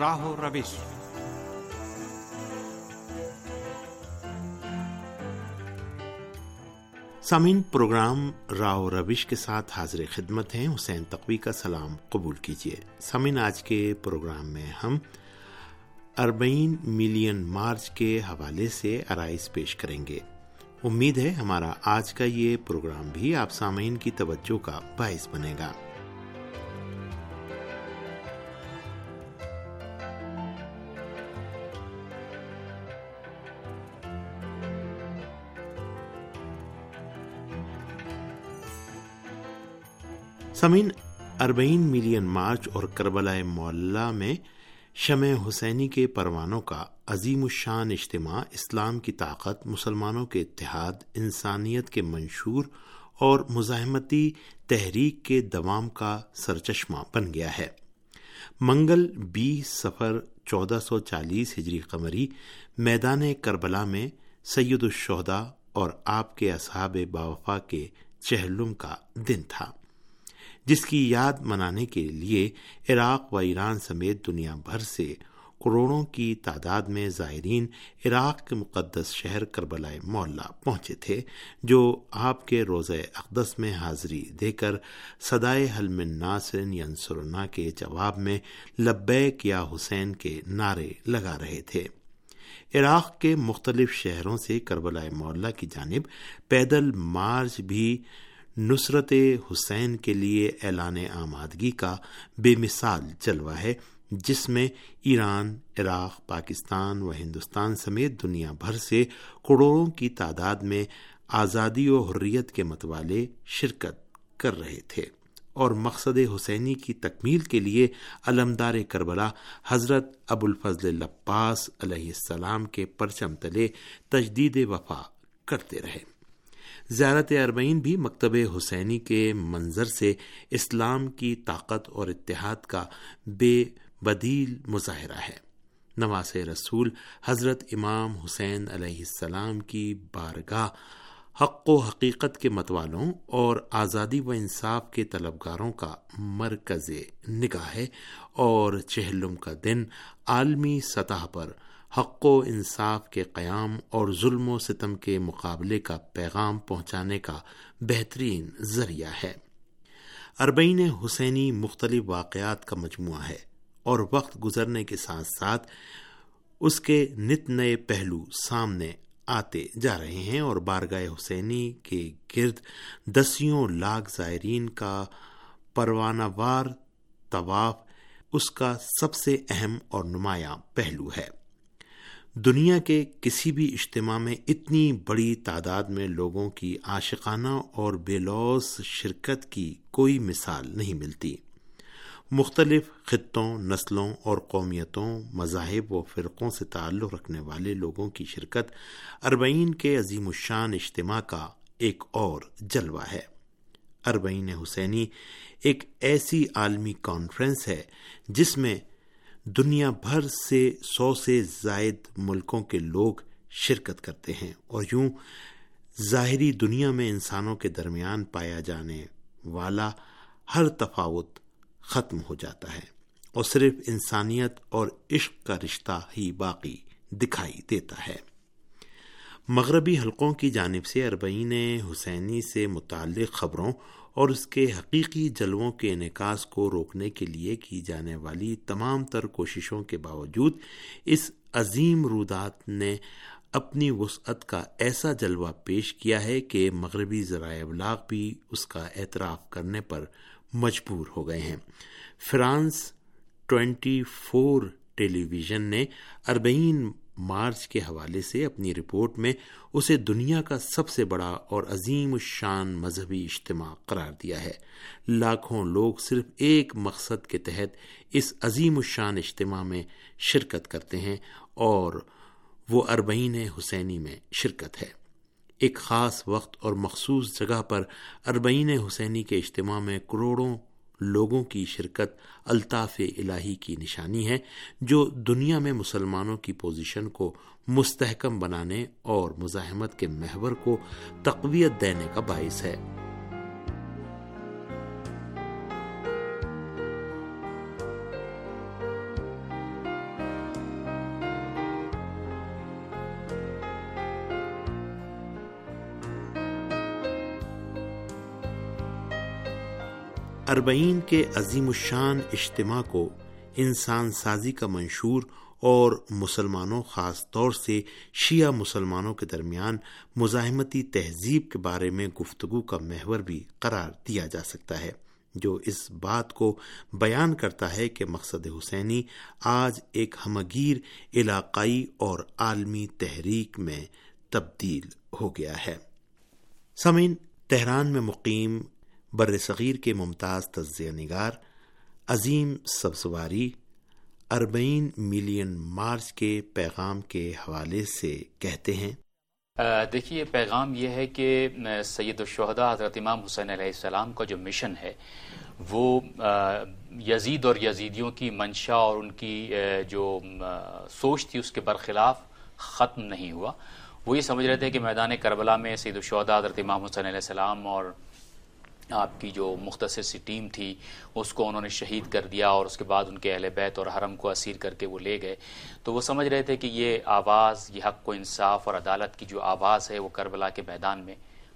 راہو روش سامعین، پروگرام راو روش کے ساتھ حاضر خدمت ہیں۔ حسین تقوی کا سلام قبول کیجیے۔ سامعین، آج کے پروگرام میں ہم اربعین ملین مارچ کے حوالے سے ارائز پیش کریں گے۔ امید ہے ہمارا آج کا یہ پروگرام بھی آپ سامعین کی توجہ کا باعث بنے گا۔ سمین اربعین ملین مارچ اور کربلا معلّہ میں شمع حسینی کے پروانوں کا عظیم الشان اجتماع اسلام کی طاقت، مسلمانوں کے اتحاد، انسانیت کے منشور اور مزاحمتی تحریک کے دوام کا سرچشمہ بن گیا ہے۔ منگل بیس سفر چودہ سو چالیس ہجری قمری میدان کربلا میں سید الشہدا اور آپ کے اصحاب باوفا کے چہلم کا دن تھا۔ جس کی یاد منانے کے لیے عراق و ایران سمیت دنیا بھر سے کروڑوں کی تعداد میں زائرین عراق کے مقدس شہر کربلائے مولا پہنچے تھے، جو آپ کے روزہ اقدس میں حاضری دے کر سدائے حلم ناصرن ینسرنا کے جواب میں لبیک یا حسین کے نعرے لگا رہے تھے۔ عراق کے مختلف شہروں سے کربلائے مولا کی جانب پیدل مارچ بھی نصرت حسین کے لیے اعلان آمادگی کا بے مثال جلوہ ہے، جس میں ایران، عراق، پاکستان و ہندوستان سمیت دنیا بھر سے کروڑوں کی تعداد میں آزادی و حریت کے متوالے شرکت کر رہے تھے۔ اور مقصد حسینی کی تکمیل کے لیے علمدار کربلا حضرت ابو الفضل لپاس علیہ السلام کے پرچم تلے تجدید وفا کرتے رہے۔ زیارت اربعین بھی مکتب حسینی کے منظر سے اسلام کی طاقت اور اتحاد کا بے بدیل مظاہرہ ہے۔ نواز رسول حضرت امام حسین علیہ السلام کی بارگاہ حق و حقیقت کے متوالوں اور آزادی و انصاف کے طلبگاروں کا مرکز نگاہ ہے اور چہلم کا دن عالمی سطح پر حق و انصاف کے قیام اور ظلم و ستم کے مقابلے کا پیغام پہنچانے کا بہترین ذریعہ ہے۔ اربعین حسینی مختلف واقعات کا مجموعہ ہے اور وقت گزرنے کے ساتھ ساتھ اس کے نت نئے پہلو سامنے آتے جا رہے ہیں اور بارگاہ حسینی کے گرد دسیوں لاکھ زائرین کا پروانہ وار طواف اس کا سب سے اہم اور نمایاں پہلو ہے۔ دنیا کے کسی بھی اجتماع میں اتنی بڑی تعداد میں لوگوں کی عاشقانہ اور بے لوس شرکت کی کوئی مثال نہیں ملتی۔ مختلف خطوں، نسلوں اور قومیتوں، مذاہب و فرقوں سے تعلق رکھنے والے لوگوں کی شرکت اربعین کے عظیم الشان اجتماع کا ایک اور جلوہ ہے۔ اربعین حسینی ایک ایسی عالمی کانفرنس ہے جس میں دنیا بھر سے سو سے زائد ملکوں کے لوگ شرکت کرتے ہیں اور یوں ظاہری دنیا میں انسانوں کے درمیان پایا جانے والا ہر تفاوت ختم ہو جاتا ہے اور صرف انسانیت اور عشق کا رشتہ ہی باقی دکھائی دیتا ہے۔ مغربی حلقوں کی جانب سے اربعین حسینی سے متعلق خبروں اور اس کے حقیقی جلووں کے انعکاس کو روکنے کے لیے کی جانے والی تمام تر کوششوں کے باوجود، اس عظیم رودات نے اپنی وسعت کا ایسا جلوہ پیش کیا ہے کہ مغربی ذرائع ابلاغ بھی اس کا اعتراف کرنے پر مجبور ہو گئے ہیں۔ France twenty four television نے اربعین مارچ کے حوالے سے اپنی رپورٹ میں اسے دنیا کا سب سے بڑا اور عظیم الشان مذہبی اجتماع قرار دیا ہے۔ لاکھوں لوگ صرف ایک مقصد کے تحت اس عظیم الشان اجتماع میں شرکت کرتے ہیں اور وہ اربعین حسینی میں شرکت ہے۔ ایک خاص وقت اور مخصوص جگہ پر اربعین حسینی کے اجتماع میں کروڑوں لوگوں کی شرکت الطاف الہی کی نشانی ہے، جو دنیا میں مسلمانوں کی پوزیشن کو مستحکم بنانے اور مزاحمت کے محور کو تقویت دینے کا باعث ہے۔ اربعین کے عظیم الشان اجتماع کو انسان سازی کا منشور اور مسلمانوں خاص طور سے شیعہ مسلمانوں کے درمیان مزاحمتی تہذیب کے بارے میں گفتگو کا محور بھی قرار دیا جا سکتا ہے، جو اس بات کو بیان کرتا ہے کہ مقصد حسینی آج ایک ہمگیر، علاقائی اور عالمی تحریک میں تبدیل ہو گیا ہے۔ سمین تہران میں مقیم بر صغیر کے ممتاز تجزیہ نگار، عظیم سبزواری اربعین ملین مارچ کے پیغام کے حوالے سے کہتے ہیں۔ دیکھیے پیغام یہ ہے کہ سید الشہداء حضرت امام حسین علیہ السلام کا جو مشن ہے، وہ یزید اور یزیدیوں کی منشا اور ان کی جو سوچ تھی، اس کے برخلاف ختم نہیں ہوا۔ وہ یہ سمجھ رہے تھے کہ میدان کربلا میں سید الشہداء حضرت امام حسین علیہ السلام اور آپ کی جو مختصر سی ٹیم تھی، اس کو انہوں نے شہید کر دیا اور اس کے بعد ان کے اہل بیت اور حرم کو اسیر کر کے وہ لے گئے۔ تو وہ سمجھ رہے تھے کہ یہ آواز، یہ حق و انصاف اور عدالت کی جو آواز ہے، وہ کربلا کے میدان میں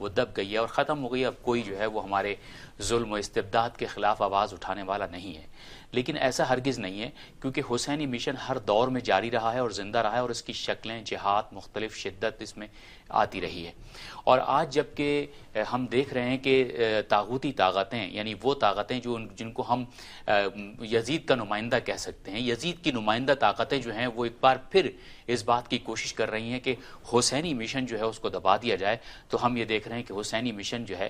وہ دب گئی ہے اور ختم ہو گئی اب کوئی جو ہے وہ ہمارے ظلم و استبداد کے خلاف آواز اٹھانے والا نہیں ہے۔ لیکن ایسا ہرگز نہیں ہے، کیونکہ حسینی مشن ہر دور میں جاری رہا ہے اور زندہ رہا ہے اور اس کی شکلیں، جہاد، مختلف شدت اس میں آتی رہی ہے۔ اور آج جبکہ ہم دیکھ رہے ہیں کہ تاغوتی طاقتیں یعنی وہ طاقتیں جو جن کو ہم یزید کا نمائندہ کہہ سکتے ہیں، یزید کی نمائندہ طاقتیں جو ہیں، وہ ایک بار پھر اس بات کی کوشش کر رہی ہیں کہ حسینی مشن جو ہے اس کو دبا دیا جائے۔ تو ہم یہ دیکھ رہے ہیں کہ حسینی مشن جو ہے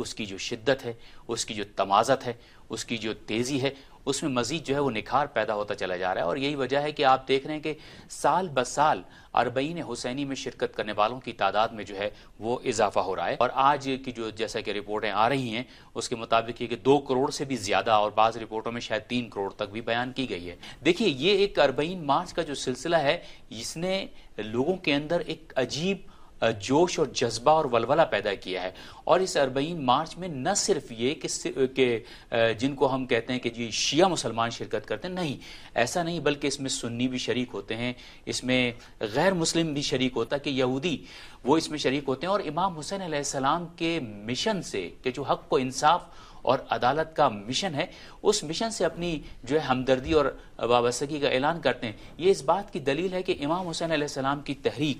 اس کی جو شدت ہے، اس کی جو تمازت ہے، اس کی جو تیزی ہے، اس میں مزید جو ہے وہ نکھار پیدا ہوتا چلا جا رہا ہے اور یہی وجہ ہے کہ آپ دیکھ رہے ہیں کہ سال ب سال اربعین حسینی میں شرکت کرنے والوں کی تعداد میں جو ہے وہ اضافہ ہو رہا ہے اور آج کی جو جیسا کہ رپورٹیں آ رہی ہیں، اس کے مطابق یہ کہ دو کروڑ سے بھی زیادہ اور بعض رپورٹوں میں شاید تین کروڑ تک بھی بیان کی گئی ہے۔ دیکھیے، یہ ایک اربعین مارچ کا جو سلسلہ ہے، اس نے لوگوں کے اندر ایک عجیب جوش اور جذبہ اور ولولہ پیدا کیا ہے۔ اور اس اربعین مارچ میں نہ صرف یہ کہ جن کو ہم کہتے ہیں کہ جی شیعہ مسلمان شرکت کرتے ہیں، نہیں، ایسا نہیں، بلکہ اس میں سنی بھی شریک ہوتے ہیں، اس میں غیر مسلم بھی شریک ہوتا ہے کہ یہودی وہ اس میں شریک ہوتے ہیں۔ اور امام حسین علیہ السلام کے مشن سے، کہ جو حق و انصاف اور عدالت کا مشن ہے، اس مشن سے اپنی جو ہے ہمدردی اور وابستگی کا اعلان کرتے ہیں۔ یہ اس بات کی دلیل ہے کہ امام حسین علیہ السلام کی تحریک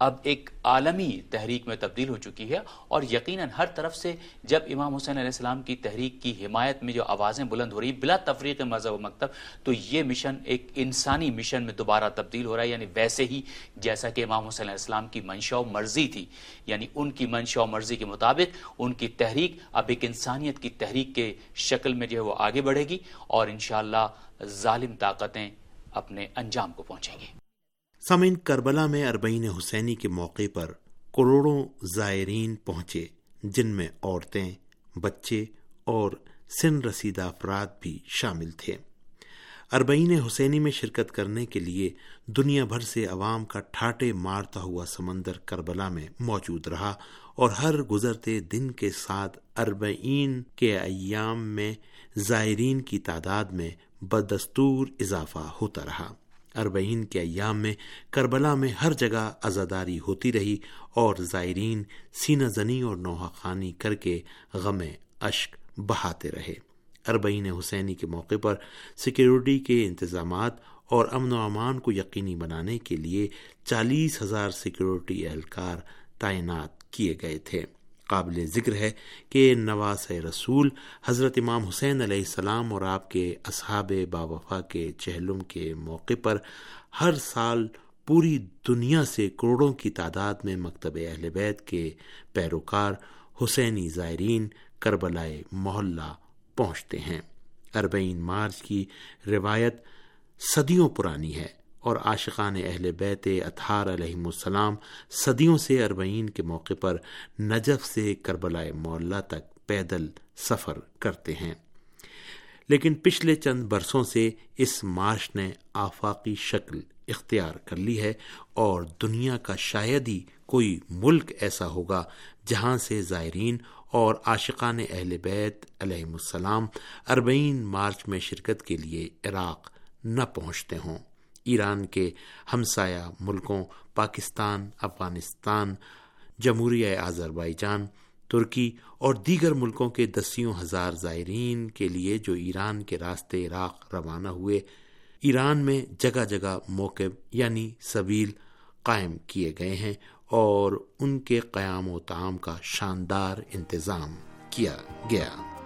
اب ایک عالمی تحریک میں تبدیل ہو چکی ہے اور یقیناً ہر طرف سے جب امام حسین علیہ السلام کی تحریک کی حمایت میں جو آوازیں بلند ہو رہی بلا تفریق مذہب و مکتب، تو یہ مشن ایک انسانی مشن میں دوبارہ تبدیل ہو رہا ہے۔ یعنی ویسے ہی جیسا کہ امام حسین علیہ السلام کی منشا و مرضی تھی یعنی ان کی منشا و مرضی کے مطابق ان کی تحریک اب ایک انسانیت کی تحریک کے شکل میں جو ہے وہ آگے بڑھے گی اور انشاءاللہ ظالم طاقتیں اپنے انجام کو پہنچیں گی۔ سمین کربلا میں اربعین حسینی کے موقع پر کروڑوں زائرین پہنچے، جن میں عورتیں، بچے اور سن رسیدہ افراد بھی شامل تھے۔ اربعین حسینی میں شرکت کرنے کے لیے دنیا بھر سے عوام کا ٹھاٹے مارتا ہوا سمندر کربلا میں موجود رہا اور ہر گزرتے دن کے ساتھ اربعین کے ایام میں زائرین کی تعداد میں بدستور اضافہ ہوتا رہا۔ اربعین کے ایام میں کربلا میں ہر جگہ ازاداری ہوتی رہی اور زائرین سینہ زنی اور نوحہ خانی کر کے غم اشک بہاتے رہے۔ اربعین حسینی کے موقع پر سیکیورٹی کے انتظامات اور امن و امان کو یقینی بنانے کے لیے چالیس ہزار سیکیورٹی اہلکار تعینات کیے گئے تھے۔ قابل ذکر ہے کہ نواز رسول، حضرت امام حسین علیہ السلام اور آپ کے اصحاب باوفا کے چہلم کے موقع پر ہر سال پوری دنیا سے کروڑوں کی تعداد میں مکتب اہل بیت کے پیروکار، حسینی زائرین، کربلائے محلہ پہنچتے ہیں۔ اربعین مارچ کی روایت صدیوں پرانی ہے۔ اور عاشقان اہل بیت اطہار علیہ السلام صدیوں سے اربعین کے موقع پر نجف سے کربلائے مولا تک پیدل سفر کرتے ہیں۔ لیکن پچھلے چند برسوں سے اس مارچ نے آفاقی شکل اختیار کر لی ہے اور دنیا کا شاید ہی کوئی ملک ایسا ہوگا جہاں سے زائرین اور عاشقان اہل بیت علیہ السلام اربعین مارچ میں شرکت کے لیے عراق نہ پہنچتے ہوں۔ ایران کے ہمسایہ ملکوں، پاکستان، افغانستان، جمہوریہ آذربائی جان ترکی اور دیگر ملکوں کے دسیوں ہزار زائرین کے لیے جو ایران کے راستے عراق روانہ ہوئے، ایران میں جگہ جگہ موقع یعنی سبیل قائم کیے گئے ہیں اور ان کے قیام و تعام کا شاندار انتظام کیا گیا۔